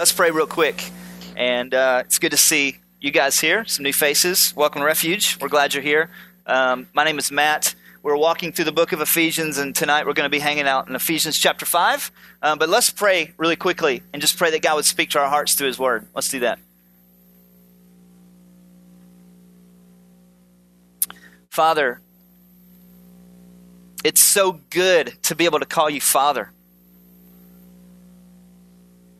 Let's pray real quick. And uh, it's good to see you guys here, some new faces. Welcome to Refuge. We're glad you're here. Um, my name is Matt. We're walking through the book of Ephesians, and tonight we're going to be hanging out in Ephesians chapter 5. Um, but let's pray really quickly and just pray that God would speak to our hearts through His Word. Let's do that. Father, it's so good to be able to call you Father.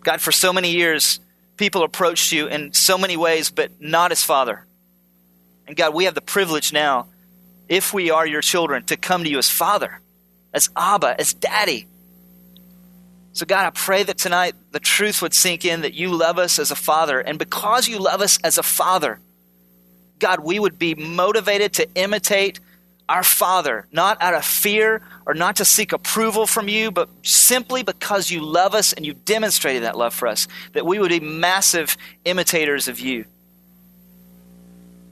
God, for so many years, people approached you in so many ways, but not as Father. And God, we have the privilege now, if we are your children, to come to you as Father, as Abba, as Daddy. So, God, I pray that tonight the truth would sink in that you love us as a Father. And because you love us as a Father, God, we would be motivated to imitate our Father, not out of fear or not to seek approval from you, but simply because you love us and you've demonstrated that love for us, that we would be massive imitators of you.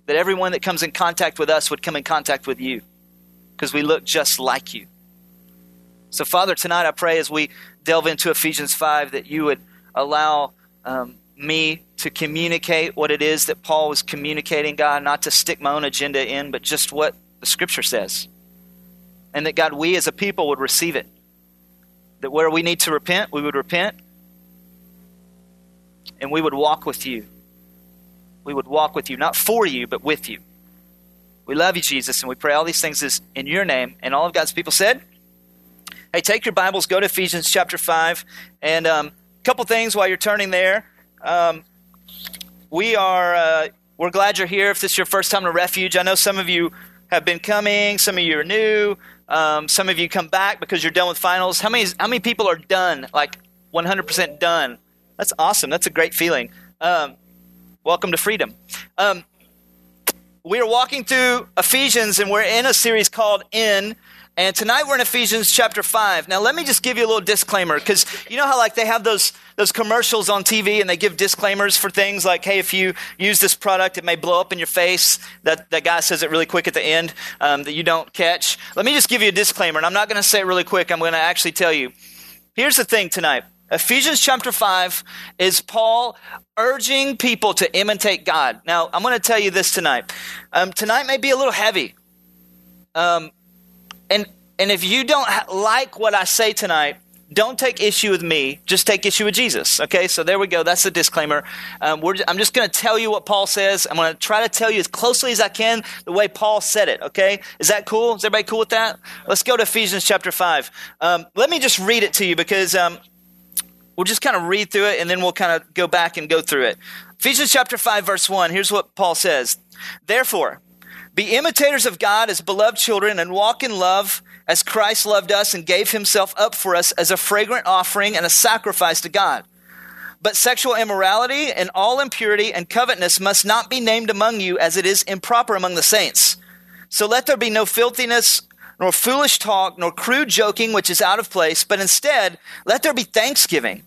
That everyone that comes in contact with us would come in contact with you because we look just like you. So, Father, tonight I pray as we delve into Ephesians 5 that you would allow um, me to communicate what it is that Paul was communicating, God, not to stick my own agenda in, but just what the scripture says. And that, God, we as a people would receive it. That where we need to repent, we would repent. And we would walk with you. We would walk with you, not for you, but with you. We love you, Jesus, and we pray all these things in your name. And all of God's people said, Hey, take your Bibles, go to Ephesians chapter 5. And a um, couple things while you're turning there. Um, we are, uh, we're glad you're here. If this is your first time to Refuge, I know some of you have been coming. Some of you are new. Um, some of you come back because you're done with finals. How many, how many people are done, like 100% done? That's awesome. That's a great feeling. Um, welcome to freedom. Um, we are walking through Ephesians, and we're in a series called In. And tonight we're in Ephesians chapter 5. Now, let me just give you a little disclaimer because you know how, like, they have those, those commercials on TV and they give disclaimers for things like, hey, if you use this product, it may blow up in your face. That, that guy says it really quick at the end um, that you don't catch. Let me just give you a disclaimer, and I'm not going to say it really quick. I'm going to actually tell you. Here's the thing tonight Ephesians chapter 5 is Paul urging people to imitate God. Now, I'm going to tell you this tonight. Um, tonight may be a little heavy. Um, and and if you don't like what I say tonight, don't take issue with me. Just take issue with Jesus. Okay, so there we go. That's the disclaimer. Um, I'm just going to tell you what Paul says. I'm going to try to tell you as closely as I can the way Paul said it. Okay, is that cool? Is everybody cool with that? Let's go to Ephesians chapter five. Um, let me just read it to you because um, we'll just kind of read through it and then we'll kind of go back and go through it. Ephesians chapter five, verse one. Here's what Paul says. Therefore, be imitators of God as beloved children and walk in love as Christ loved us and gave himself up for us as a fragrant offering and a sacrifice to God. But sexual immorality and all impurity and covetousness must not be named among you as it is improper among the saints. So let there be no filthiness, nor foolish talk, nor crude joking, which is out of place, but instead let there be thanksgiving.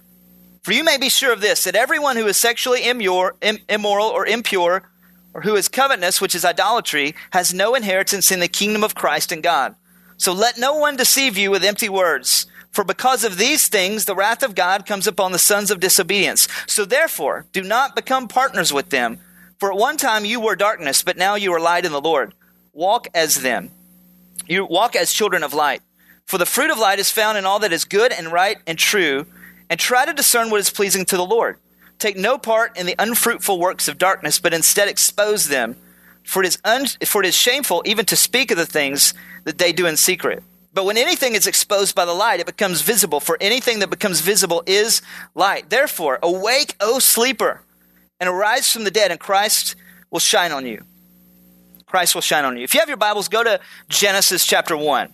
For you may be sure of this, that everyone who is sexually immoral or impure, or who is covetous, which is idolatry, has no inheritance in the kingdom of Christ and God. So let no one deceive you with empty words. For because of these things, the wrath of God comes upon the sons of disobedience. So therefore, do not become partners with them. For at one time you were darkness, but now you are light in the Lord. Walk as them. You walk as children of light. For the fruit of light is found in all that is good and right and true, and try to discern what is pleasing to the Lord. Take no part in the unfruitful works of darkness, but instead expose them. For it is, un- for it is shameful even to speak of the things that they do in secret. But when anything is exposed by the light, it becomes visible, for anything that becomes visible is light. Therefore, awake, O sleeper, and arise from the dead, and Christ will shine on you. Christ will shine on you. If you have your Bibles, go to Genesis chapter 1.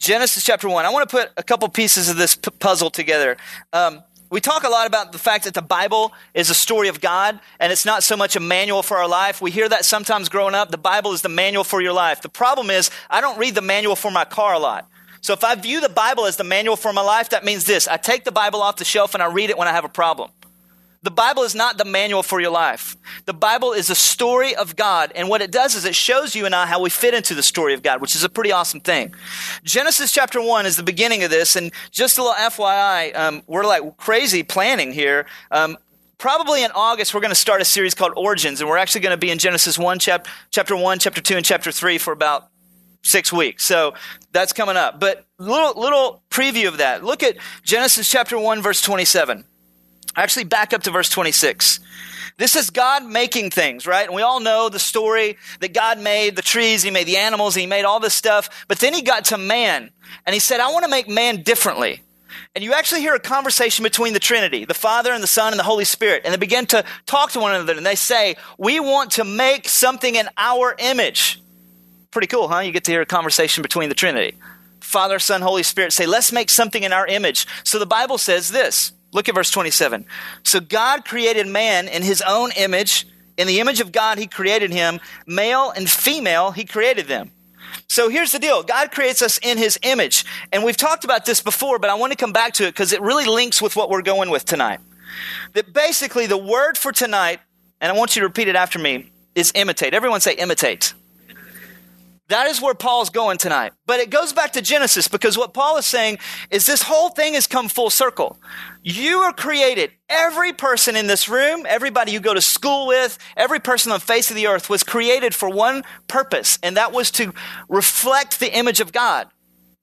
Genesis chapter 1. I want to put a couple pieces of this p- puzzle together. Um, we talk a lot about the fact that the Bible is a story of God and it's not so much a manual for our life. We hear that sometimes growing up. The Bible is the manual for your life. The problem is, I don't read the manual for my car a lot. So if I view the Bible as the manual for my life, that means this I take the Bible off the shelf and I read it when I have a problem. The Bible is not the manual for your life. The Bible is a story of God, and what it does is it shows you and I how we fit into the story of God, which is a pretty awesome thing. Genesis chapter 1 is the beginning of this, and just a little FYI, um, we're like crazy planning here. Um, probably in August, we're going to start a series called Origins, and we're actually going to be in Genesis 1, chap- chapter 1, chapter 2, and chapter 3 for about six weeks. So that's coming up. But little, little preview of that. Look at Genesis chapter 1, verse 27. Actually, back up to verse 26. This is God making things, right? And we all know the story that God made the trees, He made the animals, He made all this stuff. But then He got to man, and He said, I want to make man differently. And you actually hear a conversation between the Trinity, the Father and the Son and the Holy Spirit. And they begin to talk to one another, and they say, We want to make something in our image. Pretty cool, huh? You get to hear a conversation between the Trinity. Father, Son, Holy Spirit say, Let's make something in our image. So the Bible says this Look at verse 27. So God created man in his own image. In the image of God, he created him. Male and female, he created them. So here's the deal God creates us in his image. And we've talked about this before, but I want to come back to it because it really links with what we're going with tonight. That basically, the word for tonight, and I want you to repeat it after me, is imitate. Everyone say imitate. That is where Paul's going tonight. But it goes back to Genesis because what Paul is saying is this whole thing has come full circle. You are created. Every person in this room, everybody you go to school with, every person on the face of the earth was created for one purpose, and that was to reflect the image of God.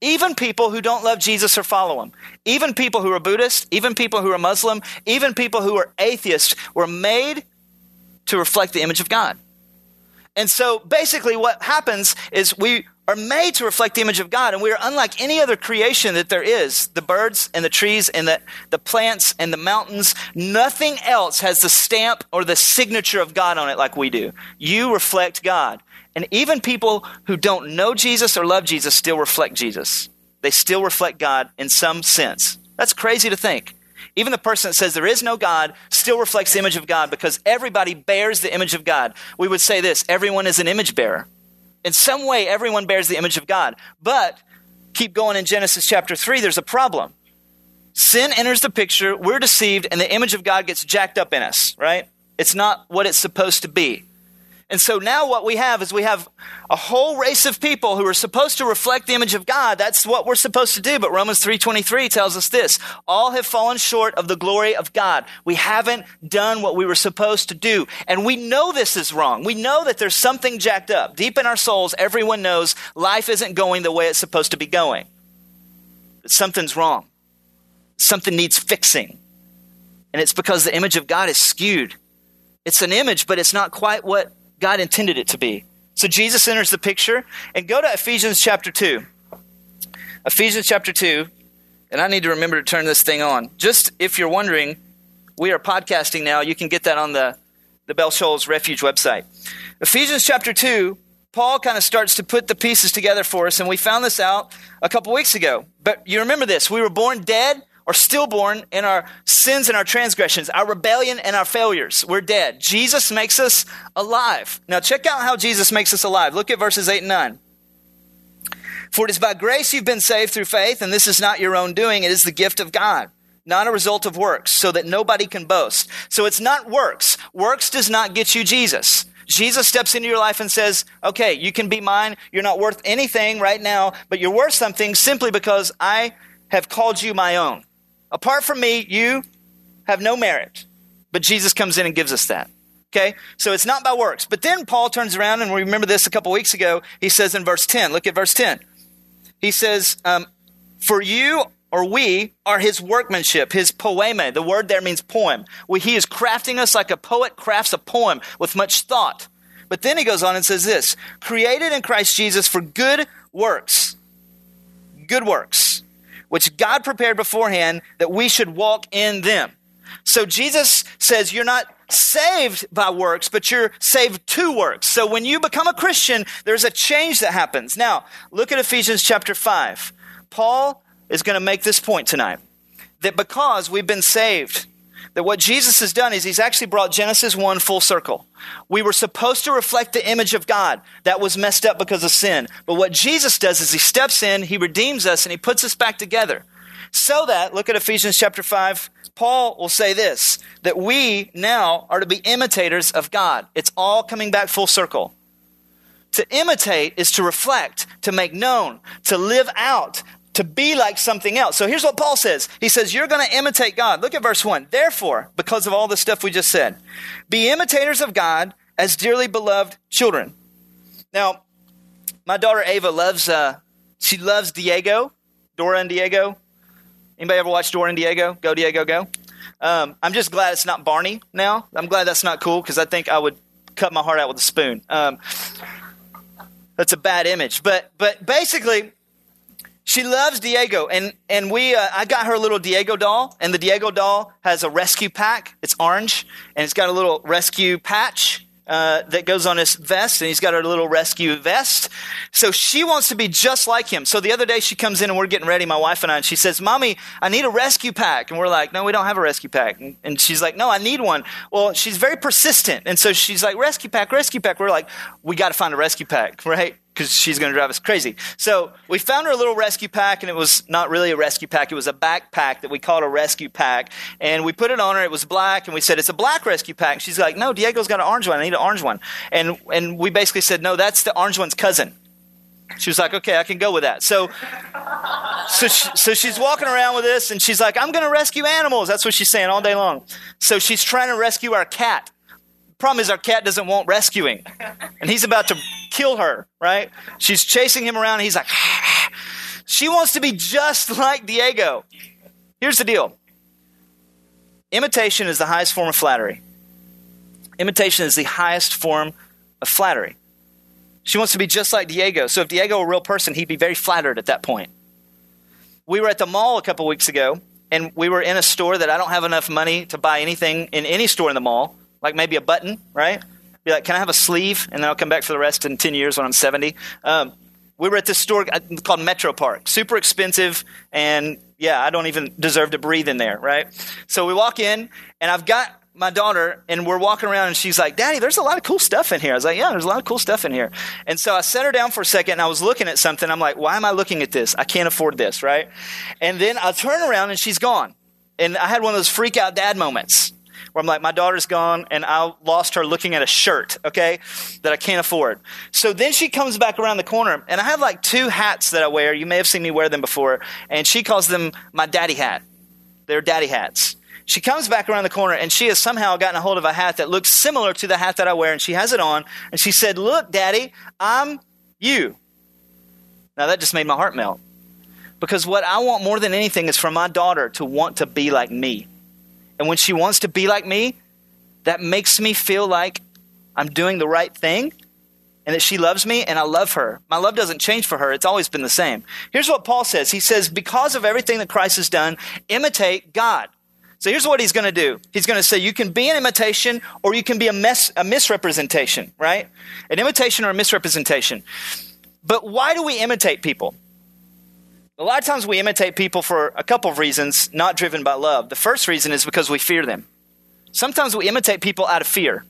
Even people who don't love Jesus or follow him, even people who are Buddhist, even people who are Muslim, even people who are atheists were made to reflect the image of God. And so basically, what happens is we are made to reflect the image of God, and we are unlike any other creation that there is the birds and the trees and the, the plants and the mountains. Nothing else has the stamp or the signature of God on it like we do. You reflect God. And even people who don't know Jesus or love Jesus still reflect Jesus. They still reflect God in some sense. That's crazy to think. Even the person that says there is no God still reflects the image of God because everybody bears the image of God. We would say this everyone is an image bearer. In some way, everyone bears the image of God. But keep going in Genesis chapter 3, there's a problem. Sin enters the picture, we're deceived, and the image of God gets jacked up in us, right? It's not what it's supposed to be. And so now what we have is we have a whole race of people who are supposed to reflect the image of God. That's what we're supposed to do. But Romans 3:23 tells us this, all have fallen short of the glory of God. We haven't done what we were supposed to do. And we know this is wrong. We know that there's something jacked up. Deep in our souls, everyone knows life isn't going the way it's supposed to be going. That something's wrong. Something needs fixing. And it's because the image of God is skewed. It's an image, but it's not quite what God intended it to be. So Jesus enters the picture. And go to Ephesians chapter 2. Ephesians chapter 2. And I need to remember to turn this thing on. Just if you're wondering, we are podcasting now. You can get that on the, the Bell Shoals Refuge website. Ephesians chapter 2, Paul kind of starts to put the pieces together for us. And we found this out a couple weeks ago. But you remember this we were born dead or stillborn in our sins and our transgressions, our rebellion and our failures. We're dead. Jesus makes us alive. Now, check out how Jesus makes us alive. Look at verses 8 and 9. For it is by grace you've been saved through faith, and this is not your own doing, it is the gift of God, not a result of works, so that nobody can boast. So it's not works. Works does not get you Jesus. Jesus steps into your life and says, okay, you can be mine. You're not worth anything right now, but you're worth something simply because I have called you my own. Apart from me, you have no merit. But Jesus comes in and gives us that. Okay? So it's not by works. But then Paul turns around, and we remember this a couple weeks ago. He says in verse 10, look at verse 10. He says, um, For you or we are his workmanship, his poiema. The word there means poem. He is crafting us like a poet crafts a poem with much thought. But then he goes on and says this created in Christ Jesus for good works. Good works which God prepared beforehand that we should walk in them. So Jesus says you're not saved by works, but you're saved to works. So when you become a Christian, there's a change that happens. Now, look at Ephesians chapter 5. Paul is going to make this point tonight that because we've been saved, that what Jesus has done is he's actually brought Genesis 1 full circle. We were supposed to reflect the image of God that was messed up because of sin. But what Jesus does is he steps in, he redeems us, and he puts us back together. So that, look at Ephesians chapter 5, Paul will say this that we now are to be imitators of God. It's all coming back full circle. To imitate is to reflect, to make known, to live out, to be like something else. So here's what Paul says. He says, You're going to imitate God. Look at verse 1. Therefore, because of all the stuff we just said, be imitators of God as dearly beloved children. Now, my daughter Ava loves, uh, she loves Diego, Dora and Diego. Anybody ever watch Dora and Diego? Go, Diego, go. Um, I'm just glad it's not Barney now. I'm glad that's not cool because I think I would cut my heart out with a spoon. Um, that's a bad image. But, but basically, she loves Diego, and and we uh, I got her a little Diego doll, and the Diego doll has a rescue pack. It's orange, and it's got a little rescue patch uh, that goes on his vest, and he's got a little rescue vest. So she wants to be just like him. So the other day she comes in, and we're getting ready, my wife and I, and she says, "Mommy, I need a rescue pack," and we're like, "No, we don't have a rescue pack," and, and she's like, "No, I need one." Well, she's very persistent, and so she's like, "Rescue pack, rescue pack." We're like, "We got to find a rescue pack, right?" Because she's going to drive us crazy. So we found her a little rescue pack, and it was not really a rescue pack. It was a backpack that we called a rescue pack. And we put it on her. It was black, and we said, It's a black rescue pack. she's like, No, Diego's got an orange one. I need an orange one. And, and we basically said, No, that's the orange one's cousin. She was like, Okay, I can go with that. So, so, she, so she's walking around with this, and she's like, I'm going to rescue animals. That's what she's saying all day long. So she's trying to rescue our cat. Problem is, our cat doesn't want rescuing. And he's about to kill her, right? She's chasing him around. He's like, she wants to be just like Diego. Here's the deal imitation is the highest form of flattery. Imitation is the highest form of flattery. She wants to be just like Diego. So if Diego were a real person, he'd be very flattered at that point. We were at the mall a couple weeks ago, and we were in a store that I don't have enough money to buy anything in any store in the mall like maybe a button, right? Be like, can I have a sleeve? And then I'll come back for the rest in 10 years when I'm 70. Um, we were at this store uh, called Metropark, super expensive, and yeah, I don't even deserve to breathe in there, right? So we walk in, and I've got my daughter, and we're walking around, and she's like, Daddy, there's a lot of cool stuff in here. I was like, Yeah, there's a lot of cool stuff in here. And so I set her down for a second, and I was looking at something. I'm like, Why am I looking at this? I can't afford this, right? And then I turn around, and she's gone. And I had one of those freak out dad moments where I'm like, my daughter's gone and I lost her looking at a shirt, okay, that I can't afford. So then she comes back around the corner and I have like two hats that I wear. You may have seen me wear them before. And she calls them my daddy hat. They're daddy hats. She comes back around the corner and she has somehow gotten a hold of a hat that looks similar to the hat that I wear and she has it on and she said, Look, daddy, I'm you. Now that just made my heart melt. Because what I want more than anything is for my daughter to want to be like me. And when she wants to be like me, that makes me feel like I'm doing the right thing and that she loves me and I love her. My love doesn't change for her, it's always been the same. Here's what Paul says He says, Because of everything that Christ has done, imitate God. So here's what he's going to do. He's going to say you can be an imitation or you can be a, mes- a misrepresentation, right? An imitation or a misrepresentation. But why do we imitate people? A lot of times we imitate people for a couple of reasons, not driven by love. The first reason is because we fear them. Sometimes we imitate people out of fear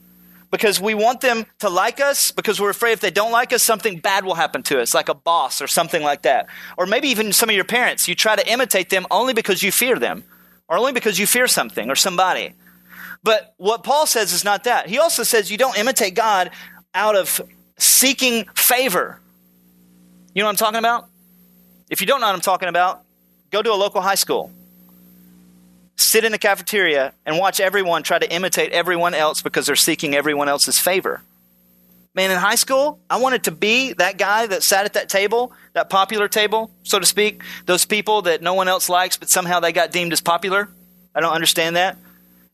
because we want them to like us because we're afraid if they don't like us, something bad will happen to us, like a boss or something like that. Or maybe even some of your parents. You try to imitate them only because you fear them or only because you fear something or somebody. But what Paul says is not that. He also says you don't imitate God out of seeking favor. You know what I'm talking about? If you don't know what I'm talking about, go to a local high school. Sit in the cafeteria and watch everyone try to imitate everyone else because they're seeking everyone else's favor. Man, in high school, I wanted to be that guy that sat at that table, that popular table, so to speak. Those people that no one else likes, but somehow they got deemed as popular. I don't understand that.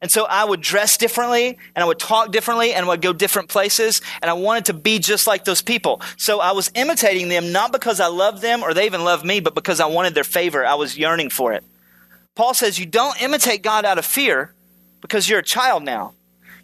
And so I would dress differently and I would talk differently and I would go different places and I wanted to be just like those people. So I was imitating them not because I loved them or they even loved me, but because I wanted their favor. I was yearning for it. Paul says you don't imitate God out of fear because you're a child now.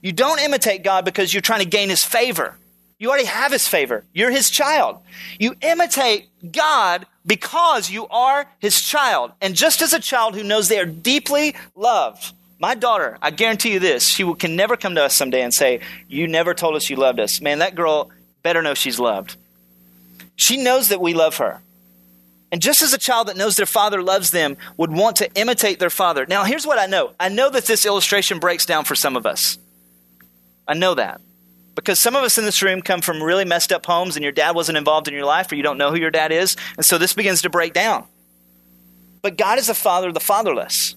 You don't imitate God because you're trying to gain his favor. You already have his favor. You're his child. You imitate God because you are his child. And just as a child who knows they are deeply loved, my daughter, I guarantee you this, she will, can never come to us someday and say, You never told us you loved us. Man, that girl better know she's loved. She knows that we love her. And just as a child that knows their father loves them would want to imitate their father. Now, here's what I know I know that this illustration breaks down for some of us. I know that. Because some of us in this room come from really messed up homes and your dad wasn't involved in your life or you don't know who your dad is. And so this begins to break down. But God is a father of the fatherless.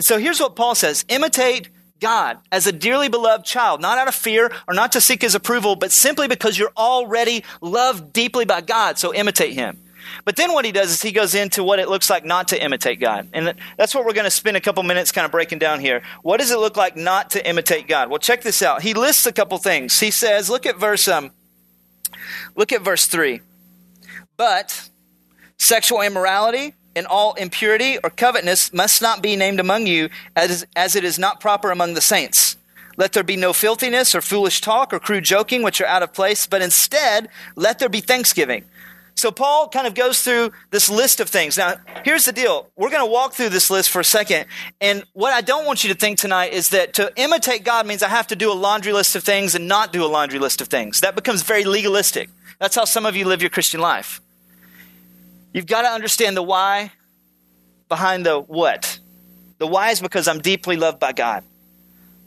And so here's what Paul says imitate God as a dearly beloved child, not out of fear or not to seek his approval, but simply because you're already loved deeply by God. So imitate him. But then what he does is he goes into what it looks like not to imitate God. And that's what we're going to spend a couple minutes kind of breaking down here. What does it look like not to imitate God? Well, check this out. He lists a couple things. He says, look at verse um look at verse 3. But sexual immorality and all impurity or covetousness must not be named among you as, as it is not proper among the saints. Let there be no filthiness or foolish talk or crude joking, which are out of place, but instead let there be thanksgiving. So Paul kind of goes through this list of things. Now, here's the deal. We're going to walk through this list for a second. And what I don't want you to think tonight is that to imitate God means I have to do a laundry list of things and not do a laundry list of things. That becomes very legalistic. That's how some of you live your Christian life. You've got to understand the why behind the what. The why is because I'm deeply loved by God.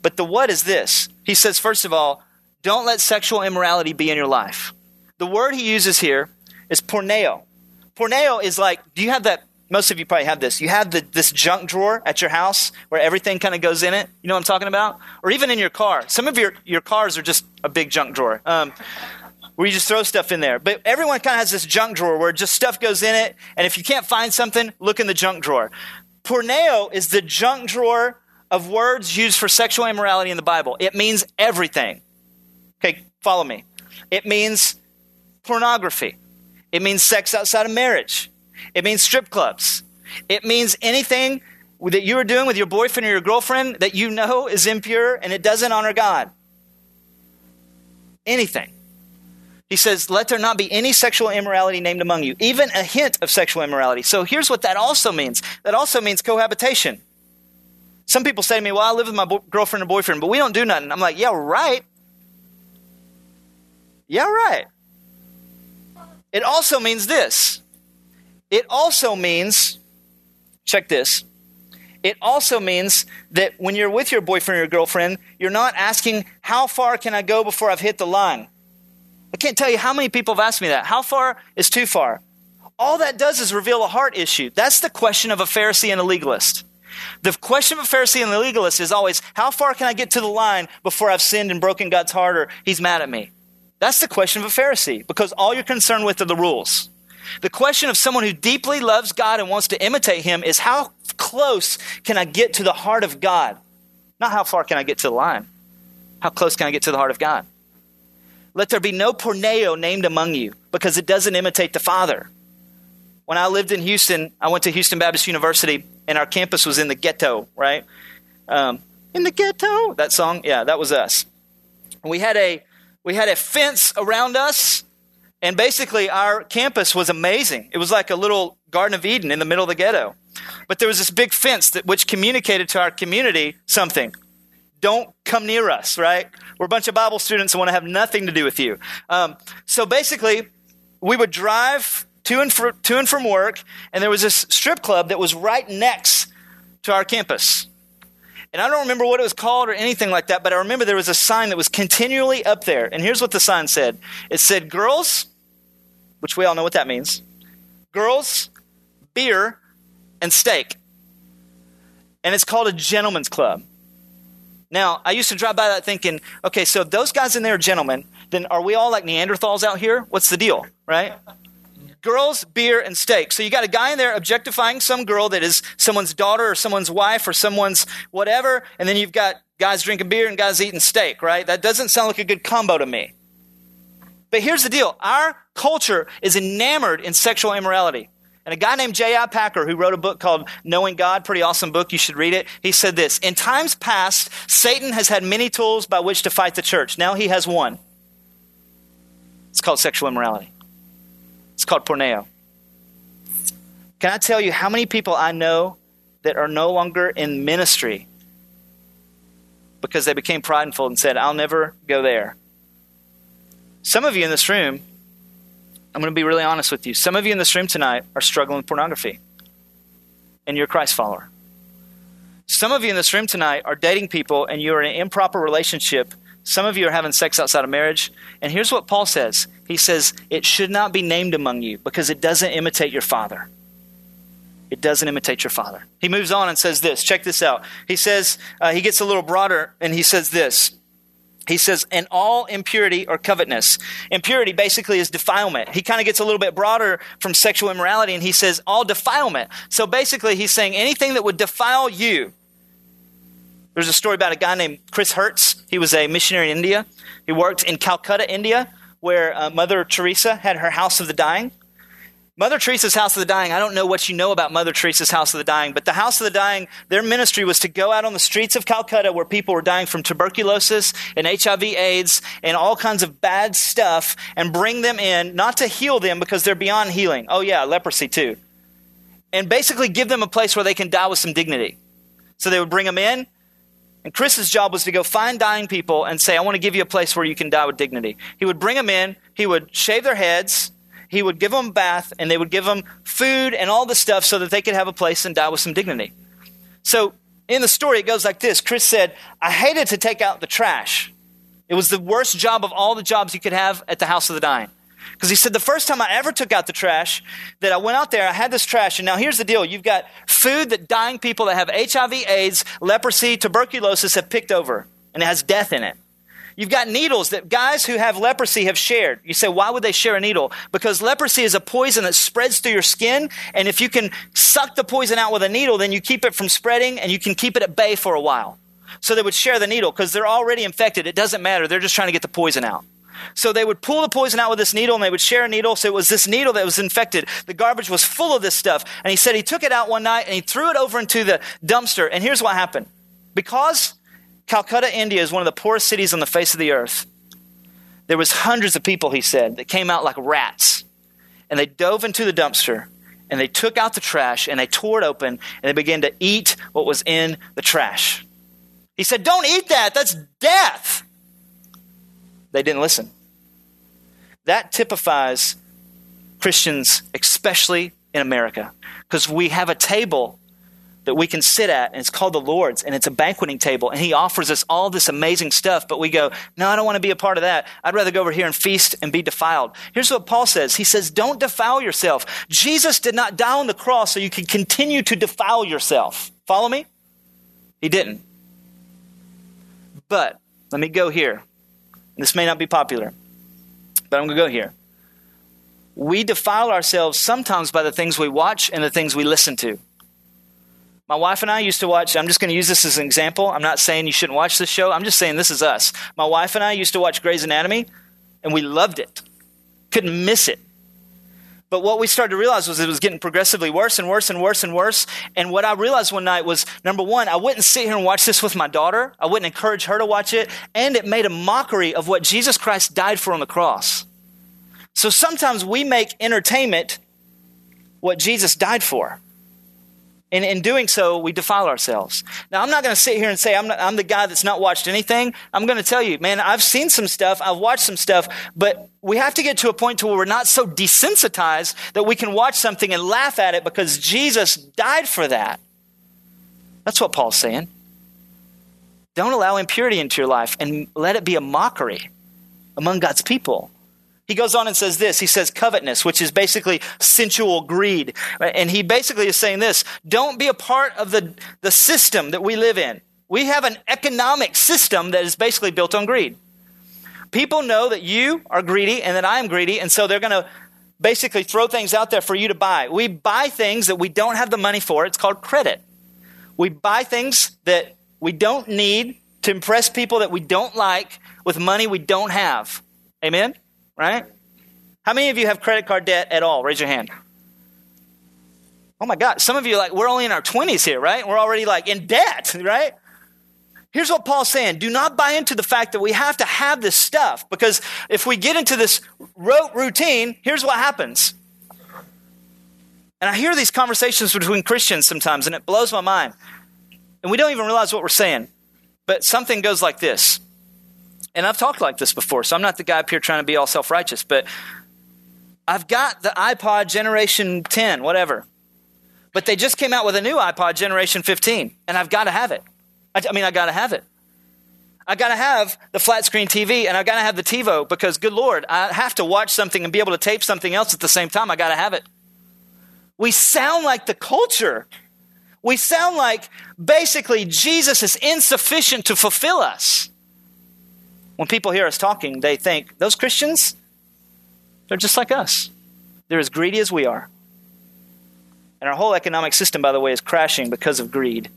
But the what is this. He says, first of all, don't let sexual immorality be in your life. The word he uses here is porneo. Porneo is like, do you have that? Most of you probably have this. You have the, this junk drawer at your house where everything kind of goes in it. You know what I'm talking about? Or even in your car. Some of your, your cars are just a big junk drawer. Um, where you just throw stuff in there. But everyone kind of has this junk drawer where just stuff goes in it. And if you can't find something, look in the junk drawer. Porneo is the junk drawer of words used for sexual immorality in the Bible. It means everything. Okay, follow me. It means pornography. It means sex outside of marriage. It means strip clubs. It means anything that you are doing with your boyfriend or your girlfriend that you know is impure and it doesn't honor God. Anything. He says, Let there not be any sexual immorality named among you, even a hint of sexual immorality. So here's what that also means that also means cohabitation. Some people say to me, Well, I live with my bo- girlfriend or boyfriend, but we don't do nothing. I'm like, Yeah, right. Yeah, right. It also means this. It also means, check this. It also means that when you're with your boyfriend or your girlfriend, you're not asking, How far can I go before I've hit the line? I can't tell you how many people have asked me that. How far is too far? All that does is reveal a heart issue. That's the question of a Pharisee and a legalist. The question of a Pharisee and a legalist is always, How far can I get to the line before I've sinned and broken God's heart or He's mad at me? That's the question of a Pharisee because all you're concerned with are the rules. The question of someone who deeply loves God and wants to imitate him is how close can I get to the heart of God? Not how far can I get to the line. How close can I get to the heart of God? Let there be no porneo named among you because it doesn't imitate the Father. When I lived in Houston, I went to Houston Baptist University and our campus was in the ghetto, right? Um, in the ghetto, that song, yeah, that was us. we had a we had a fence around us, and basically our campus was amazing. It was like a little Garden of Eden in the middle of the ghetto. But there was this big fence that which communicated to our community something. Don't come near us, right? We're a bunch of Bible students and want to have nothing to do with you. Um, so basically, we would drive to and, to and from work, and there was this strip club that was right next to our campus. And I don't remember what it was called or anything like that, but I remember there was a sign that was continually up there. And here's what the sign said it said, Girls, which we all know what that means girls, beer, and steak. And it's called a gentleman's club. Now, I used to drive by that thinking, okay, so those guys in there are gentlemen, then are we all like Neanderthals out here? What's the deal, right? girls, beer, and steak. So you got a guy in there objectifying some girl that is someone's daughter or someone's wife or someone's whatever, and then you've got guys drinking beer and guys eating steak, right? That doesn't sound like a good combo to me. But here's the deal our culture is enamored in sexual immorality. And a guy named J.I. Packer, who wrote a book called Knowing God, pretty awesome book, you should read it. He said this In times past, Satan has had many tools by which to fight the church. Now he has one. It's called sexual immorality. It's called porneo. Can I tell you how many people I know that are no longer in ministry because they became prideful and said, I'll never go there? Some of you in this room, I'm going to be really honest with you. Some of you in this room tonight are struggling with pornography, and you're a Christ follower. Some of you in this room tonight are dating people, and you're in an improper relationship. Some of you are having sex outside of marriage. And here's what Paul says He says, It should not be named among you because it doesn't imitate your father. It doesn't imitate your father. He moves on and says this. Check this out. He says, uh, he gets a little broader, and he says this he says, and all impurity or covetousness. Impurity basically is defilement. He kind of gets a little bit broader from sexual immorality and he says, all defilement. So basically, he's saying anything that would defile you. There's a story about a guy named Chris Hertz. He was a missionary in India. He worked in Calcutta, India, where uh, Mother Teresa had her House of the Dying. Mother Teresa's House of the Dying, I don't know what you know about Mother Teresa's House of the Dying, but the House of the Dying, their ministry was to go out on the streets of Calcutta where people were dying from tuberculosis and HIV AIDS and all kinds of bad stuff and bring them in, not to heal them because they're beyond healing. Oh, yeah, leprosy too. And basically give them a place where they can die with some dignity. So they would bring them in, and Chris's job was to go find dying people and say, I want to give you a place where you can die with dignity. He would bring them in, he would shave their heads, he would give them a bath and they would give them food and all the stuff so that they could have a place and die with some dignity. So in the story, it goes like this Chris said, I hated to take out the trash. It was the worst job of all the jobs you could have at the House of the Dying. Because he said, the first time I ever took out the trash, that I went out there, I had this trash, and now here's the deal. You've got food that dying people that have HIV, AIDS, leprosy, tuberculosis have picked over, and it has death in it. You've got needles that guys who have leprosy have shared. You say, why would they share a needle? Because leprosy is a poison that spreads through your skin. And if you can suck the poison out with a needle, then you keep it from spreading and you can keep it at bay for a while. So they would share the needle because they're already infected. It doesn't matter. They're just trying to get the poison out. So they would pull the poison out with this needle and they would share a needle. So it was this needle that was infected. The garbage was full of this stuff. And he said he took it out one night and he threw it over into the dumpster. And here's what happened. Because Calcutta, India is one of the poorest cities on the face of the earth. There was hundreds of people, he said, that came out like rats. And they dove into the dumpster and they took out the trash and they tore it open and they began to eat what was in the trash. He said, Don't eat that. That's death. They didn't listen. That typifies Christians, especially in America, because we have a table that we can sit at, and it's called the Lord's, and it's a banqueting table, and He offers us all this amazing stuff, but we go, No, I don't want to be a part of that. I'd rather go over here and feast and be defiled. Here's what Paul says He says, Don't defile yourself. Jesus did not die on the cross so you can continue to defile yourself. Follow me? He didn't. But let me go here. This may not be popular, but I'm going to go here. We defile ourselves sometimes by the things we watch and the things we listen to. My wife and I used to watch, I'm just going to use this as an example. I'm not saying you shouldn't watch this show. I'm just saying this is us. My wife and I used to watch Grey's Anatomy, and we loved it. Couldn't miss it. But what we started to realize was it was getting progressively worse and worse and worse and worse. And what I realized one night was number one, I wouldn't sit here and watch this with my daughter. I wouldn't encourage her to watch it. And it made a mockery of what Jesus Christ died for on the cross. So sometimes we make entertainment what Jesus died for. And in doing so, we defile ourselves. Now, I'm not going to sit here and say I'm, not, I'm the guy that's not watched anything. I'm going to tell you, man, I've seen some stuff, I've watched some stuff, but we have to get to a point to where we're not so desensitized that we can watch something and laugh at it because Jesus died for that. That's what Paul's saying. Don't allow impurity into your life and let it be a mockery among God's people. He goes on and says this. He says covetousness, which is basically sensual greed. And he basically is saying this don't be a part of the, the system that we live in. We have an economic system that is basically built on greed. People know that you are greedy and that I am greedy, and so they're going to basically throw things out there for you to buy. We buy things that we don't have the money for. It's called credit. We buy things that we don't need to impress people that we don't like with money we don't have. Amen? Right? How many of you have credit card debt at all? Raise your hand. Oh my God, some of you like, we're only in our 20s here, right? We're already like in debt, right? Here's what Paul's saying do not buy into the fact that we have to have this stuff because if we get into this rote routine, here's what happens. And I hear these conversations between Christians sometimes, and it blows my mind. And we don't even realize what we're saying. But something goes like this and I've talked like this before, so I'm not the guy up here trying to be all self righteous, but I've got the iPod generation 10, whatever. But they just came out with a new iPod generation 15, and I've got to have it. I, I mean, I got to have it. I got to have the flat screen TV and I got to have the TiVo because, good Lord, I have to watch something and be able to tape something else at the same time. I got to have it. We sound like the culture. We sound like basically Jesus is insufficient to fulfill us. When people hear us talking, they think, those Christians, they're just like us. They're as greedy as we are. And our whole economic system, by the way, is crashing because of greed.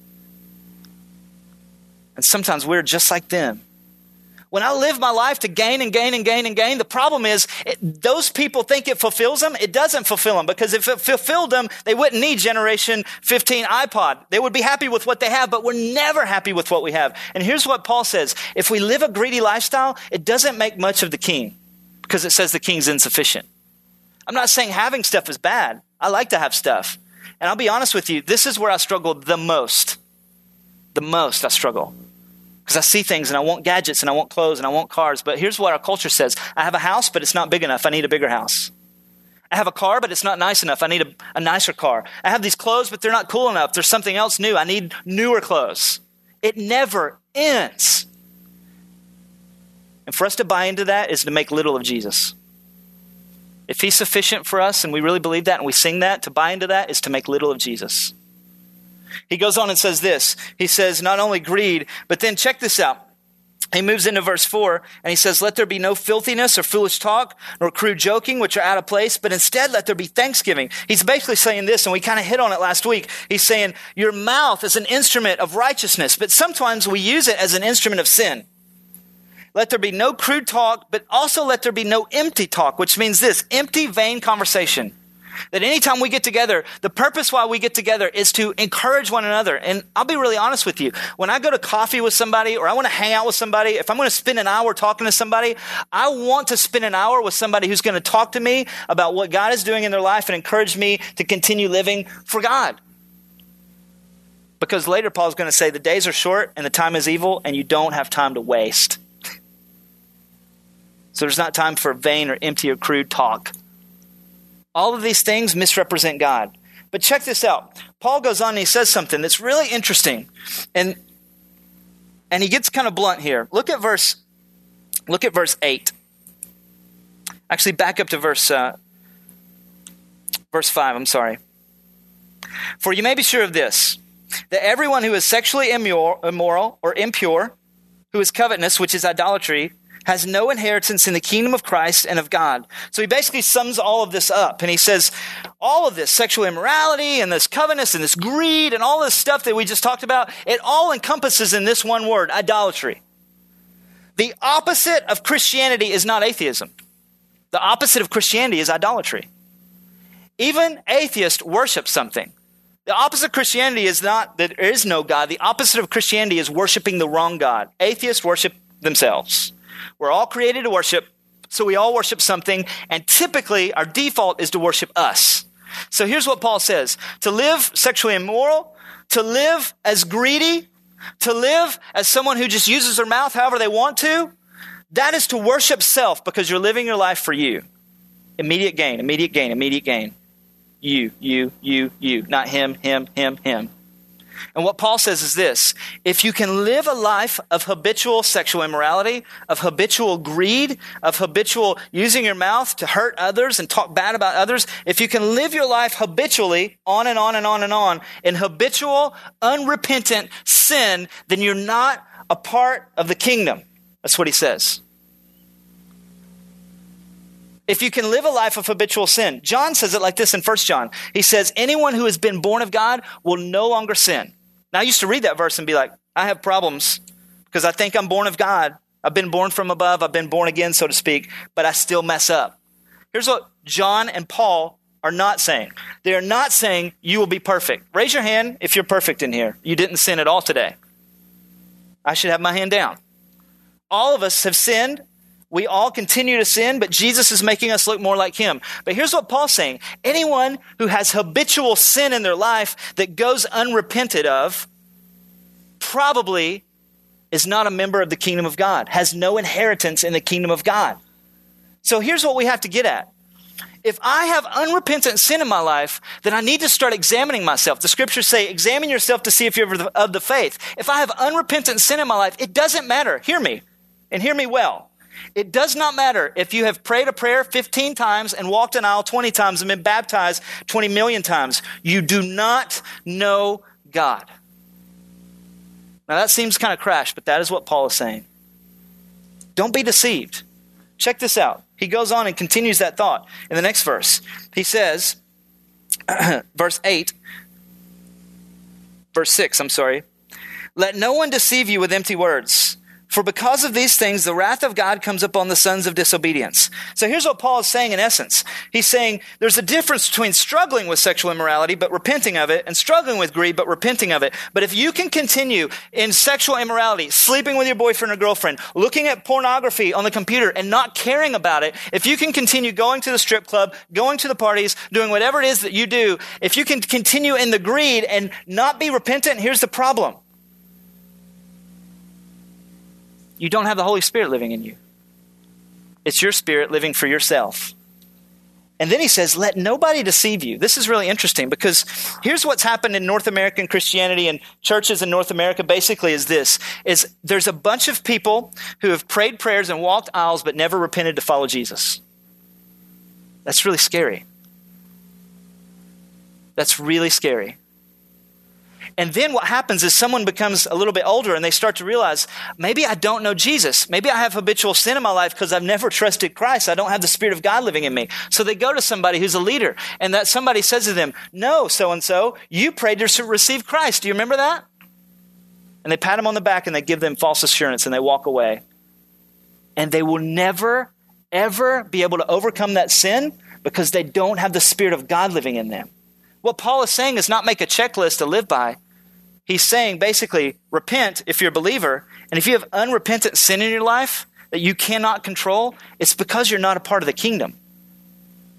And sometimes we're just like them. When I live my life to gain and gain and gain and gain, the problem is it, those people think it fulfills them. It doesn't fulfill them because if it fulfilled them, they wouldn't need generation 15 iPod. They would be happy with what they have, but we're never happy with what we have. And here's what Paul says. If we live a greedy lifestyle, it doesn't make much of the king because it says the king's insufficient. I'm not saying having stuff is bad. I like to have stuff. And I'll be honest with you, this is where I struggle the most. The most I struggle because I see things and I want gadgets and I want clothes and I want cars. But here's what our culture says I have a house, but it's not big enough. I need a bigger house. I have a car, but it's not nice enough. I need a, a nicer car. I have these clothes, but they're not cool enough. There's something else new. I need newer clothes. It never ends. And for us to buy into that is to make little of Jesus. If he's sufficient for us and we really believe that and we sing that, to buy into that is to make little of Jesus. He goes on and says this. He says, not only greed, but then check this out. He moves into verse 4 and he says, Let there be no filthiness or foolish talk, nor crude joking, which are out of place, but instead let there be thanksgiving. He's basically saying this, and we kind of hit on it last week. He's saying, Your mouth is an instrument of righteousness, but sometimes we use it as an instrument of sin. Let there be no crude talk, but also let there be no empty talk, which means this empty, vain conversation. That anytime we get together, the purpose why we get together is to encourage one another. And I'll be really honest with you. When I go to coffee with somebody or I want to hang out with somebody, if I'm going to spend an hour talking to somebody, I want to spend an hour with somebody who's going to talk to me about what God is doing in their life and encourage me to continue living for God. Because later Paul's going to say the days are short and the time is evil and you don't have time to waste. So there's not time for vain or empty or crude talk. All of these things misrepresent God. But check this out. Paul goes on and he says something that's really interesting. And and he gets kind of blunt here. Look at verse look at verse 8. Actually back up to verse uh, verse 5, I'm sorry. For you may be sure of this that everyone who is sexually immoral or impure, who is covetous, which is idolatry, has no inheritance in the kingdom of Christ and of God. So he basically sums all of this up and he says, all of this sexual immorality and this covetousness and this greed and all this stuff that we just talked about, it all encompasses in this one word, idolatry. The opposite of Christianity is not atheism. The opposite of Christianity is idolatry. Even atheists worship something. The opposite of Christianity is not that there is no God. The opposite of Christianity is worshiping the wrong God. Atheists worship themselves. We're all created to worship, so we all worship something, and typically our default is to worship us. So here's what Paul says to live sexually immoral, to live as greedy, to live as someone who just uses their mouth however they want to, that is to worship self because you're living your life for you. Immediate gain, immediate gain, immediate gain. You, you, you, you. Not him, him, him, him. And what Paul says is this if you can live a life of habitual sexual immorality, of habitual greed, of habitual using your mouth to hurt others and talk bad about others, if you can live your life habitually on and on and on and on in habitual, unrepentant sin, then you're not a part of the kingdom. That's what he says if you can live a life of habitual sin. John says it like this in 1 John. He says, Anyone who has been born of God will no longer sin. Now, I used to read that verse and be like, I have problems because I think I'm born of God. I've been born from above. I've been born again, so to speak, but I still mess up. Here's what John and Paul are not saying. They are not saying you will be perfect. Raise your hand if you're perfect in here. You didn't sin at all today. I should have my hand down. All of us have sinned we all continue to sin, but Jesus is making us look more like him. But here's what Paul's saying. Anyone who has habitual sin in their life that goes unrepented of probably is not a member of the kingdom of God, has no inheritance in the kingdom of God. So here's what we have to get at. if I have unrepentant sin in my life, then I need to start examining myself. The scriptures say, examine yourself to see if you're of the faith. If I have unrepentant sin in my life, it doesn't matter. Hear me, and hear me well. It does not matter if you have prayed a prayer 15 times and walked an aisle 20 times and been baptized 20 million times. You do not know God. Now that seems kind of crash, but that is what Paul is saying. Don't be deceived. Check this out. He goes on and continues that thought in the next verse. He says, verse 8, verse 6, I'm sorry. Let no one deceive you with empty words. For because of these things, the wrath of God comes upon the sons of disobedience. So here's what Paul is saying in essence. He's saying there's a difference between struggling with sexual immorality, but repenting of it, and struggling with greed, but repenting of it. But if you can continue in sexual immorality, sleeping with your boyfriend or girlfriend, looking at pornography on the computer and not caring about it, if you can continue going to the strip club, going to the parties, doing whatever it is that you do, if you can continue in the greed and not be repentant, here's the problem. You don't have the Holy Spirit living in you. It's your spirit living for yourself. And then he says, let nobody deceive you. This is really interesting because here's what's happened in North American Christianity and churches in North America basically is this, is there's a bunch of people who have prayed prayers and walked aisles but never repented to follow Jesus. That's really scary. That's really scary. And then what happens is someone becomes a little bit older and they start to realize maybe I don't know Jesus. Maybe I have habitual sin in my life because I've never trusted Christ. I don't have the Spirit of God living in me. So they go to somebody who's a leader and that somebody says to them, No, so and so, you prayed to receive Christ. Do you remember that? And they pat them on the back and they give them false assurance and they walk away. And they will never, ever be able to overcome that sin because they don't have the Spirit of God living in them. What Paul is saying is not make a checklist to live by he's saying basically, repent if you're a believer. And if you have unrepentant sin in your life that you cannot control, it's because you're not a part of the kingdom.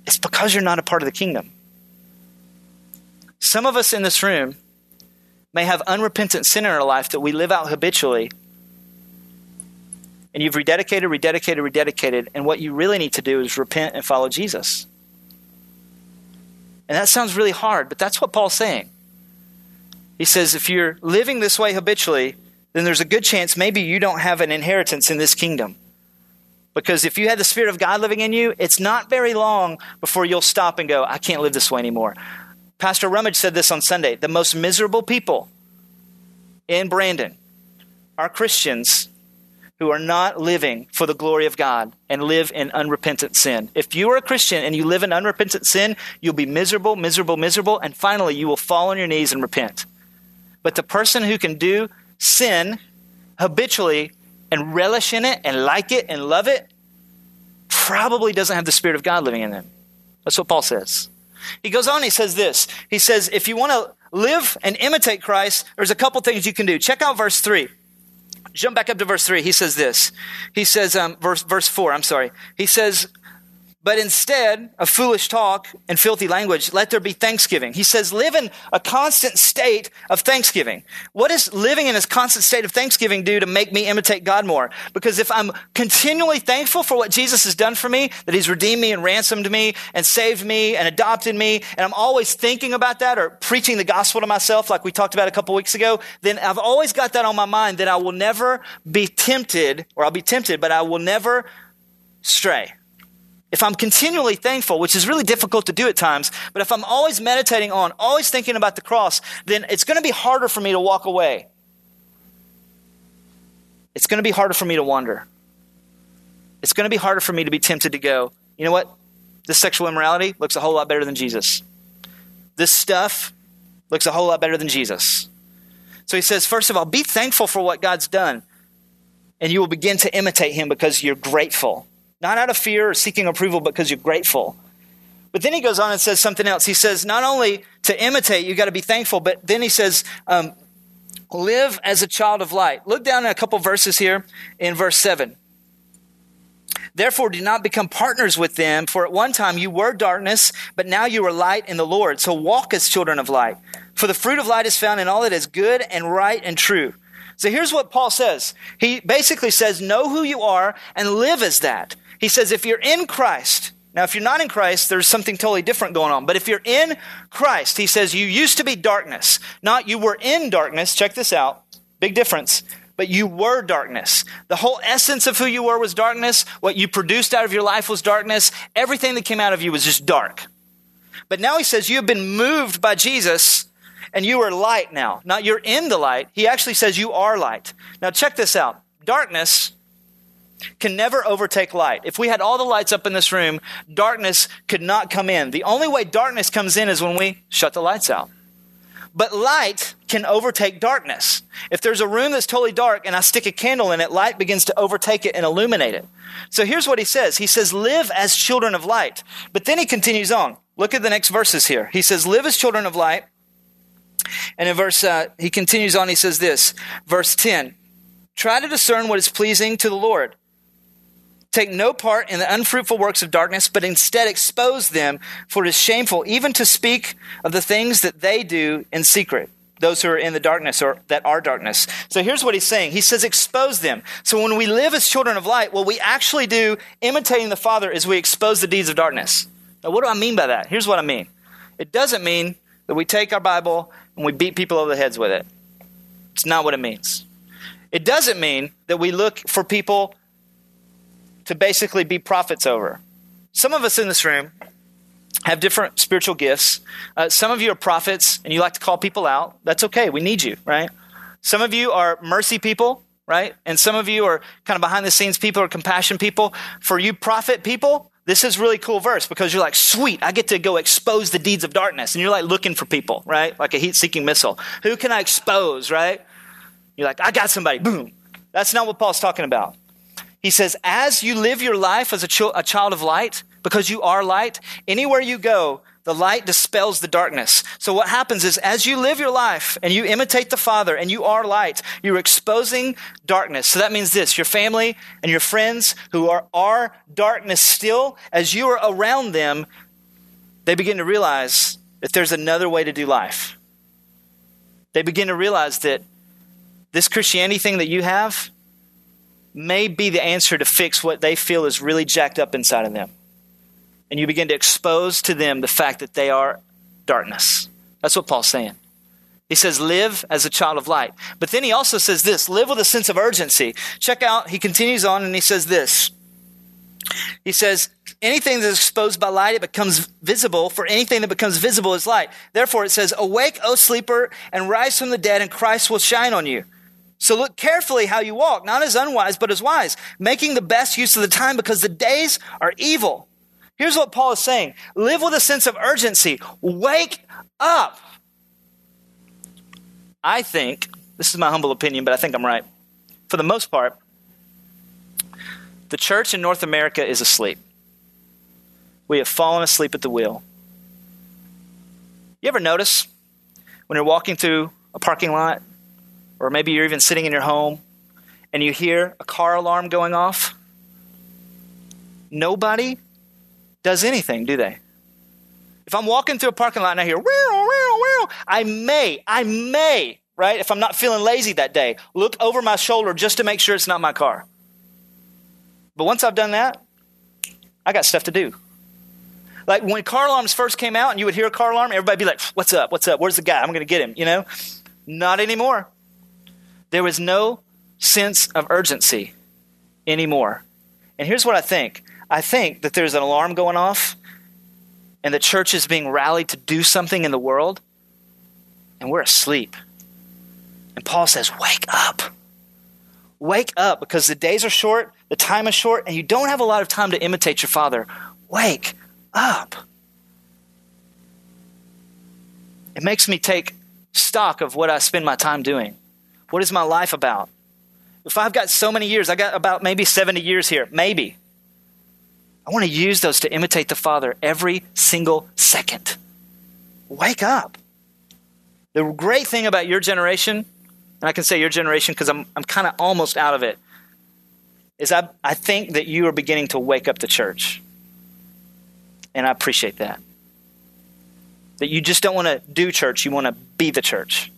It's because you're not a part of the kingdom. Some of us in this room may have unrepentant sin in our life that we live out habitually. And you've rededicated, rededicated, rededicated. And what you really need to do is repent and follow Jesus. And that sounds really hard, but that's what Paul's saying. He says, if you're living this way habitually, then there's a good chance maybe you don't have an inheritance in this kingdom. Because if you have the Spirit of God living in you, it's not very long before you'll stop and go, I can't live this way anymore. Pastor Rummage said this on Sunday. The most miserable people in Brandon are Christians who are not living for the glory of God and live in unrepentant sin. If you are a Christian and you live in unrepentant sin, you'll be miserable, miserable, miserable, and finally you will fall on your knees and repent. But the person who can do sin habitually and relish in it and like it and love it probably doesn't have the Spirit of God living in them. That's what Paul says. He goes on, he says this. He says, if you want to live and imitate Christ, there's a couple things you can do. Check out verse 3. Jump back up to verse 3. He says this. He says, um, verse, verse 4, I'm sorry. He says, but instead of foolish talk and filthy language, let there be thanksgiving. He says, live in a constant state of thanksgiving. What does living in a constant state of thanksgiving do to make me imitate God more? Because if I'm continually thankful for what Jesus has done for me, that he's redeemed me and ransomed me and saved me and adopted me, and I'm always thinking about that or preaching the gospel to myself like we talked about a couple weeks ago, then I've always got that on my mind that I will never be tempted, or I'll be tempted, but I will never stray if I'm continually thankful, which is really difficult to do at times, but if I'm always meditating on, always thinking about the cross, then it's going to be harder for me to walk away. It's going to be harder for me to wander. It's going to be harder for me to be tempted to go, you know what? This sexual immorality looks a whole lot better than Jesus. This stuff looks a whole lot better than Jesus. So he says, first of all, be thankful for what God's done, and you will begin to imitate him because you're grateful not out of fear or seeking approval, but because you're grateful. But then he goes on and says something else. He says, not only to imitate, you got to be thankful, but then he says, um, live as a child of light. Look down at a couple verses here in verse 7. Therefore, do not become partners with them, for at one time you were darkness, but now you are light in the Lord. So walk as children of light. For the fruit of light is found in all that is good and right and true. So here's what Paul says. He basically says, know who you are and live as that. He says, if you're in Christ, Now, if you're not in Christ, there's something totally different going on. But if you're in Christ, he says you used to be darkness, not you were in darkness. Check this out. Big difference. But you were darkness. The whole essence of who you were was darkness. What you produced out of your life was darkness. Everything that came out of you was just dark. But now he says you have been moved by Jesus and you are light now. Not you're in the light. He actually says you are light. Now check this out. Darkness can never overtake light. If we had all the lights up in this room, darkness could not come in. The only way darkness comes in is when we shut the lights out. But light can overtake darkness. If there's a room that's totally dark and I stick a candle in it, light begins to overtake it and illuminate it. So here's what he says. He says, live as children of light. But then he continues on. Look at the next verses here. He says, live as children of light. And in verse, uh, he continues on, he says this, verse 10, try to discern what is pleasing to the Lord. Take no part in the unfruitful works of darkness, but instead expose them, for it is shameful even to speak of the things that they do in secret. Those who are in the darkness or that are darkness. So here's what he's saying. He says, expose them. So when we live as children of light, what we actually do, imitating the Father, is we expose the deeds of darkness. Now, what do I mean by that? Here's what I mean. It doesn't mean that we take our Bible and we beat people over the heads with it. It's not what it means. It doesn't mean that we look for people to basically be prophets over. Some of us in this room have different spiritual gifts. Uh, some of you are prophets and you like to call people out. That's okay. We need you, right? Some of you are mercy people, right? And some of you are kind of behind the scenes people or compassion people. For you prophet people, this is really cool verse because you're like, sweet, I get to go expose the deeds of darkness. And you're like looking for people, right? Like a heat seeking missile. Who can I expose, right? You're like, I got somebody. Boom. That's not what Paul's talking about. He says, as you live your life as a, ch- a child of light, because you are light, anywhere you go, the light dispels the darkness. So what happens is as you live your life and you imitate the Father and you are light, you're exposing darkness. So that means this, your family and your friends who are, are darkness still, as you are around them, they begin to realize that there's another way to do life. They begin to realize that this Christianity thing that you have, may be the answer to fix what they feel is really jacked up inside of them. And you begin to expose to them the fact that they are darkness. That's what Paul's saying. He says, live as a child of light. But then he also says this live with a sense of urgency. Check out, he continues on and he says this. He says, anything that is exposed by light, it becomes visible, for anything that becomes visible is light. Therefore, it says, Awake, O sleeper, and rise from the dead, and Christ will shine on you. So look carefully how you walk, not as unwise, but as wise, making the best use of the time because the days are evil. Here's what Paul is saying live with a sense of urgency. Wake up. I think, this is my humble opinion, but I think I'm right. For the most part, the church in North America is asleep. We have fallen asleep at the wheel. You ever notice when you're walking through a parking lot or maybe you're even sitting in your home and you hear a car alarm going off, nobody does anything, do they? If I'm walking through a parking lot and I hear, wow, wow, wow, I may, I may, right, if I'm not feeling lazy that day, look over my shoulder just to make sure it's not my car. But once I've done that, I got stuff to do. Like when car alarms first came out and you would hear a car alarm, everybody'd be like, what's up? What's up? Where's the guy? I'm going to get him, you know? Not anymore. There was no sense of urgency anymore. And here's what I think I think that there's an alarm going off, and the church is being rallied to do something in the world, and we're asleep. And Paul says, Wake up. Wake up because the days are short, the time is short, and you don't have a lot of time to imitate your Father. Wake up. It makes me take stock of what I spend my time doing. What is my life about? If I've got so many years, I got about maybe 70 years here, maybe. I want to use those to imitate the Father every single second. Wake up. The great thing about your generation, and I can say your generation because I'm, I'm kind of almost out of it, is I, I think that you are beginning to wake up the church. And I appreciate that. That you just don't want to do church, you want to be the church.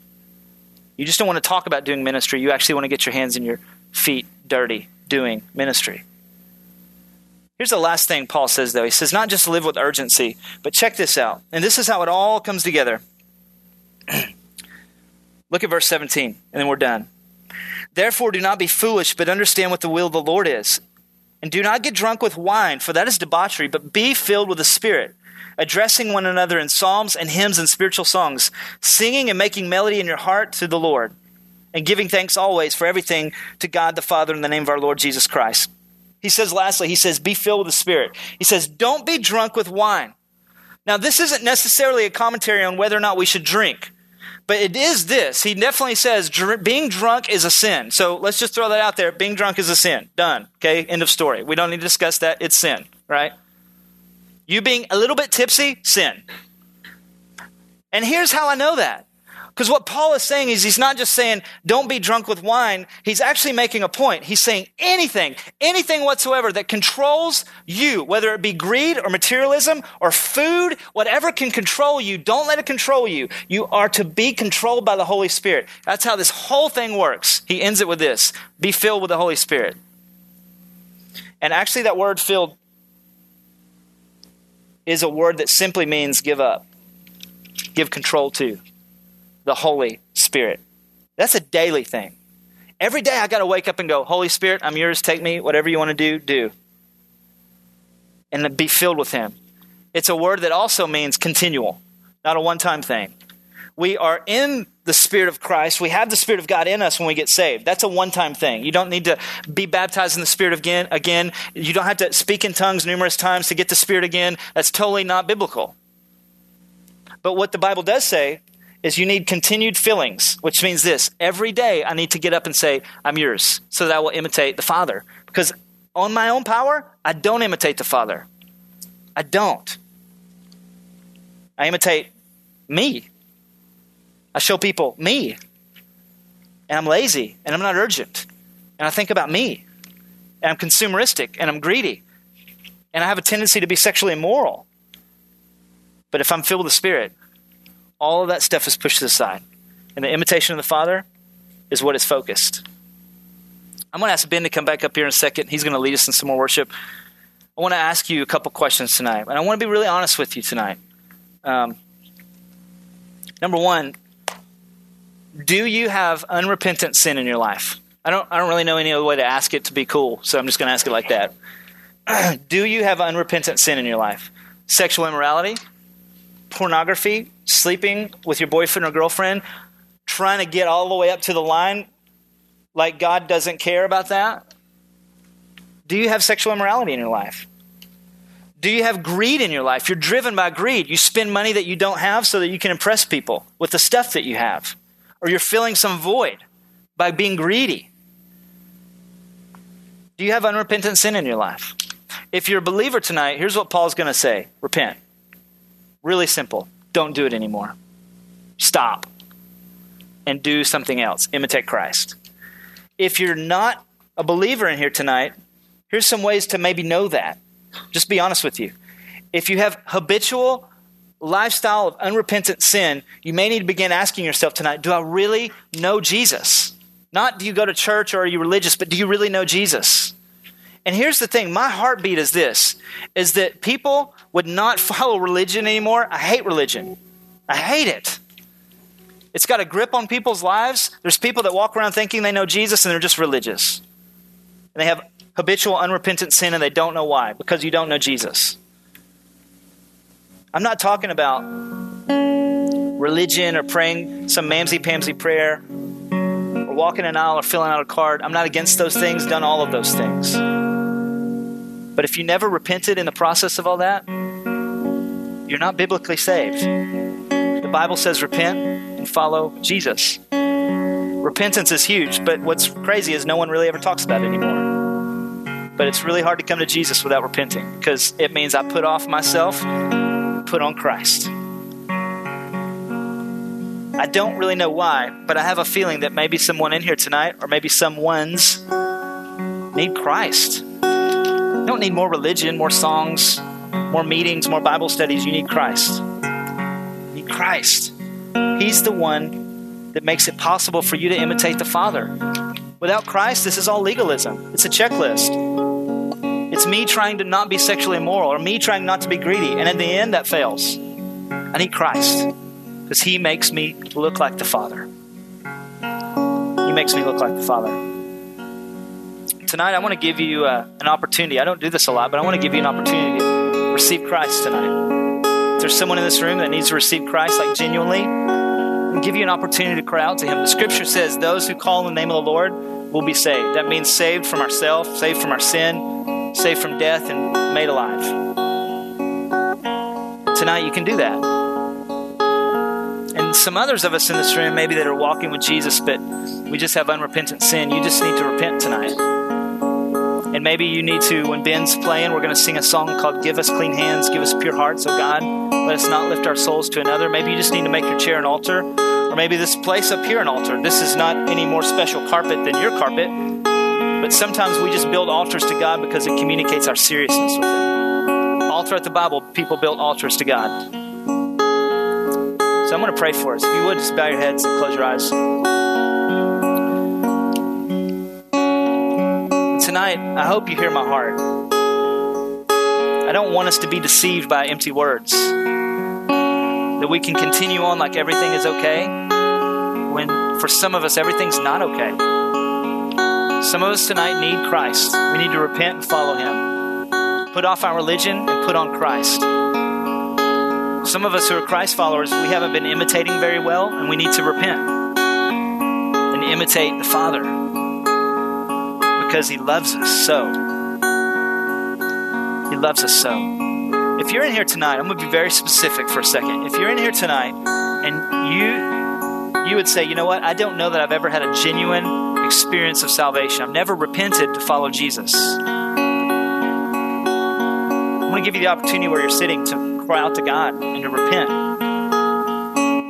You just don't want to talk about doing ministry. You actually want to get your hands and your feet dirty doing ministry. Here's the last thing Paul says, though. He says, not just live with urgency, but check this out. And this is how it all comes together. Look at verse 17, and then we're done. Therefore, do not be foolish, but understand what the will of the Lord is. And do not get drunk with wine, for that is debauchery, but be filled with the Spirit, addressing one another in psalms and hymns and spiritual songs, singing and making melody in your heart to the Lord, and giving thanks always for everything to God the Father in the name of our Lord Jesus Christ. He says, lastly, he says, be filled with the Spirit. He says, don't be drunk with wine. Now, this isn't necessarily a commentary on whether or not we should drink. But it is this. He definitely says dr- being drunk is a sin. So let's just throw that out there. Being drunk is a sin. Done. Okay. End of story. We don't need to discuss that. It's sin, right? You being a little bit tipsy, sin. And here's how I know that. Because what Paul is saying is he's not just saying, don't be drunk with wine. He's actually making a point. He's saying anything, anything whatsoever that controls you, whether it be greed or materialism or food, whatever can control you, don't let it control you. You are to be controlled by the Holy Spirit. That's how this whole thing works. He ends it with this be filled with the Holy Spirit. And actually, that word filled is a word that simply means give up, give control to the Holy Spirit. That's a daily thing. Every day I got to wake up and go, Holy Spirit, I'm yours. Take me. Whatever you want to do, do. And be filled with Him. It's a word that also means continual, not a one time thing. We are in the Spirit of Christ. We have the Spirit of God in us when we get saved. That's a one time thing. You don't need to be baptized in the Spirit again. Again, you don't have to speak in tongues numerous times to get the Spirit again. That's totally not biblical. But what the Bible does say is you need continued fillings, which means this every day I need to get up and say, I'm yours, so that I will imitate the Father. Because on my own power, I don't imitate the Father. I don't. I imitate me. I show people me. And I'm lazy and I'm not urgent. And I think about me. And I'm consumeristic and I'm greedy. And I have a tendency to be sexually immoral. But if I'm filled with the Spirit, all of that stuff is pushed to the side. And the imitation of the Father is what is focused. I'm going to ask Ben to come back up here in a second. He's going to lead us in some more worship. I want to ask you a couple questions tonight, and I want to be really honest with you tonight. Um, number one, do you have unrepentant sin in your life? I don't, I don't really know any other way to ask it to be cool, so I'm just going to ask it like that. do you have unrepentant sin in your life? Sexual immorality, pornography, sleeping with your boyfriend or girlfriend, trying to get all the way up to the line like God doesn't care about that? Do you have sexual immorality in your life? Do you have greed in your life? You're driven by greed. You spend money that you don't have so that you can impress people with the stuff that you have. Or you're filling some void by being greedy. Do you have unrepentant sin in your life? If you're a believer tonight, here's what Paul's going to say repent. Really simple. Don't do it anymore. Stop and do something else. Imitate Christ. If you're not a believer in here tonight, here's some ways to maybe know that. Just be honest with you. If you have habitual lifestyle of unrepentant sin, you may need to begin asking yourself tonight, do I really know Jesus? Not do you go to church or are you religious, but do you really know Jesus? And here's the thing, my heartbeat is this is that people would not follow religion anymore. I hate religion. I hate it. It's got a grip on people's lives. There's people that walk around thinking they know Jesus and they're just religious. And they have habitual unrepentant sin and they don't know why because you don't know Jesus. I'm not talking about religion or praying some mamsy pamsy prayer or walking an aisle or filling out a card. I'm not against those things, done all of those things. But if you never repented in the process of all that, you're not biblically saved. The Bible says repent and follow Jesus. Repentance is huge, but what's crazy is no one really ever talks about it anymore. But it's really hard to come to Jesus without repenting because it means I put off myself, put on Christ. I don't really know why, but I have a feeling that maybe someone in here tonight, or maybe someone's, need Christ. You don't need more religion, more songs, more meetings, more Bible studies. You need Christ. You need Christ. He's the one that makes it possible for you to imitate the Father. Without Christ, this is all legalism. It's a checklist. It's me trying to not be sexually immoral or me trying not to be greedy. And in the end, that fails. I need Christ because He makes me look like the Father. He makes me look like the Father. Tonight, I want to give you uh, an opportunity. I don't do this a lot, but I want to give you an opportunity to receive Christ tonight. If there's someone in this room that needs to receive Christ, like genuinely, I'll give you an opportunity to cry out to Him. The scripture says, Those who call in the name of the Lord will be saved. That means saved from ourselves, saved from our sin, saved from death, and made alive. Tonight, you can do that and some others of us in this room, maybe that are walking with Jesus, but we just have unrepentant sin. You just need to repent tonight. And maybe you need to, when Ben's playing, we're going to sing a song called Give Us Clean Hands, Give Us Pure Hearts, oh God. Let us not lift our souls to another. Maybe you just need to make your chair an altar, or maybe this place up here an altar. This is not any more special carpet than your carpet, but sometimes we just build altars to God because it communicates our seriousness with Him. All throughout the Bible, people built altars to God. So I'm going to pray for us. If you would, just bow your heads and close your eyes. Tonight, I hope you hear my heart. I don't want us to be deceived by empty words. That we can continue on like everything is okay, when for some of us, everything's not okay. Some of us tonight need Christ. We need to repent and follow Him. Put off our religion and put on Christ. Some of us who are Christ followers, we haven't been imitating very well, and we need to repent and imitate the Father because He loves us so. He loves us so. If you're in here tonight, I'm going to be very specific for a second. If you're in here tonight and you you would say, you know what, I don't know that I've ever had a genuine experience of salvation. I've never repented to follow Jesus. I'm going to give you the opportunity where you're sitting to cry out to God and to repent.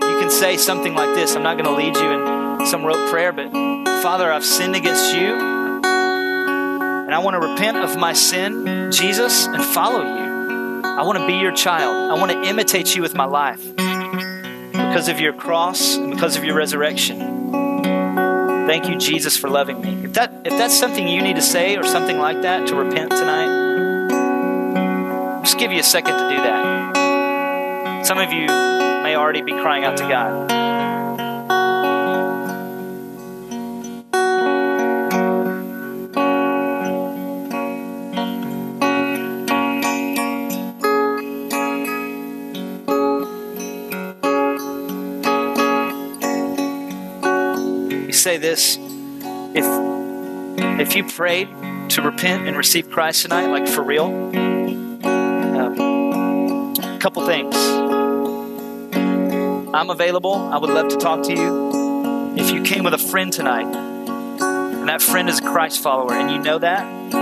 You can say something like this I'm not going to lead you in some rote prayer, but Father, I've sinned against you, and I want to repent of my sin, Jesus, and follow you. I want to be your child. I want to imitate you with my life because of your cross and because of your resurrection. Thank you, Jesus, for loving me. If that if that's something you need to say or something like that to repent tonight, just give you a second to do that. Some of you may already be crying out to God. Say this if if you prayed to repent and receive Christ tonight, like for real, um, a couple things. I'm available. I would love to talk to you. If you came with a friend tonight, and that friend is a Christ follower, and you know that,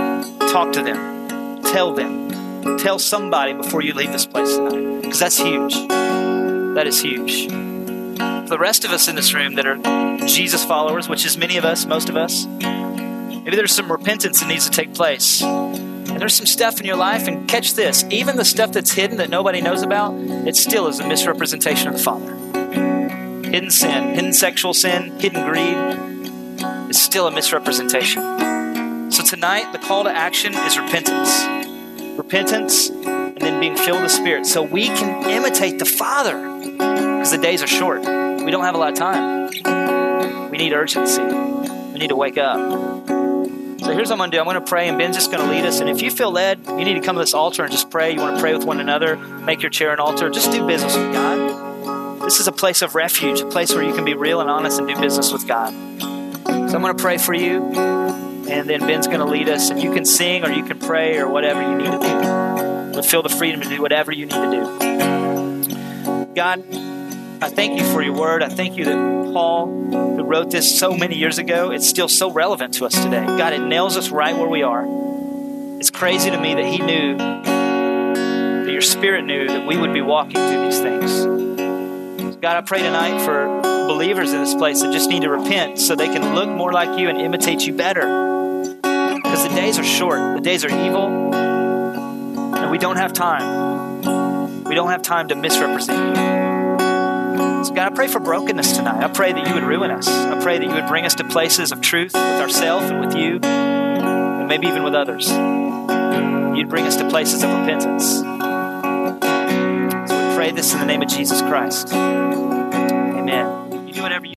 talk to them. Tell them. Tell somebody before you leave this place tonight. Because that's huge. That is huge. The rest of us in this room that are Jesus followers, which is many of us, most of us, maybe there's some repentance that needs to take place. And there's some stuff in your life, and catch this even the stuff that's hidden that nobody knows about, it still is a misrepresentation of the Father. Hidden sin, hidden sexual sin, hidden greed is still a misrepresentation. So tonight, the call to action is repentance. Repentance and then being filled with the Spirit so we can imitate the Father because the days are short. We don't have a lot of time. We need urgency. We need to wake up. So here's what I'm going to do. I'm going to pray, and Ben's just going to lead us. And if you feel led, you need to come to this altar and just pray. You want to pray with one another, make your chair an altar. Just do business with God. This is a place of refuge, a place where you can be real and honest and do business with God. So I'm going to pray for you, and then Ben's going to lead us, and you can sing or you can pray or whatever you need to do. But feel the freedom to do whatever you need to do. God, I thank you for your word. I thank you that Paul, who wrote this so many years ago, it's still so relevant to us today. God, it nails us right where we are. It's crazy to me that He knew, that your Spirit knew that we would be walking through these things. God, I pray tonight for believers in this place that just need to repent so they can look more like you and imitate you better. Because the days are short, the days are evil, and we don't have time. We don't have time to misrepresent you. So, God, I pray for brokenness tonight. I pray that you would ruin us. I pray that you would bring us to places of truth with ourselves and with you, and maybe even with others. you'd bring us to places of repentance. So we pray this in the name of Jesus Christ. Amen. You do whatever you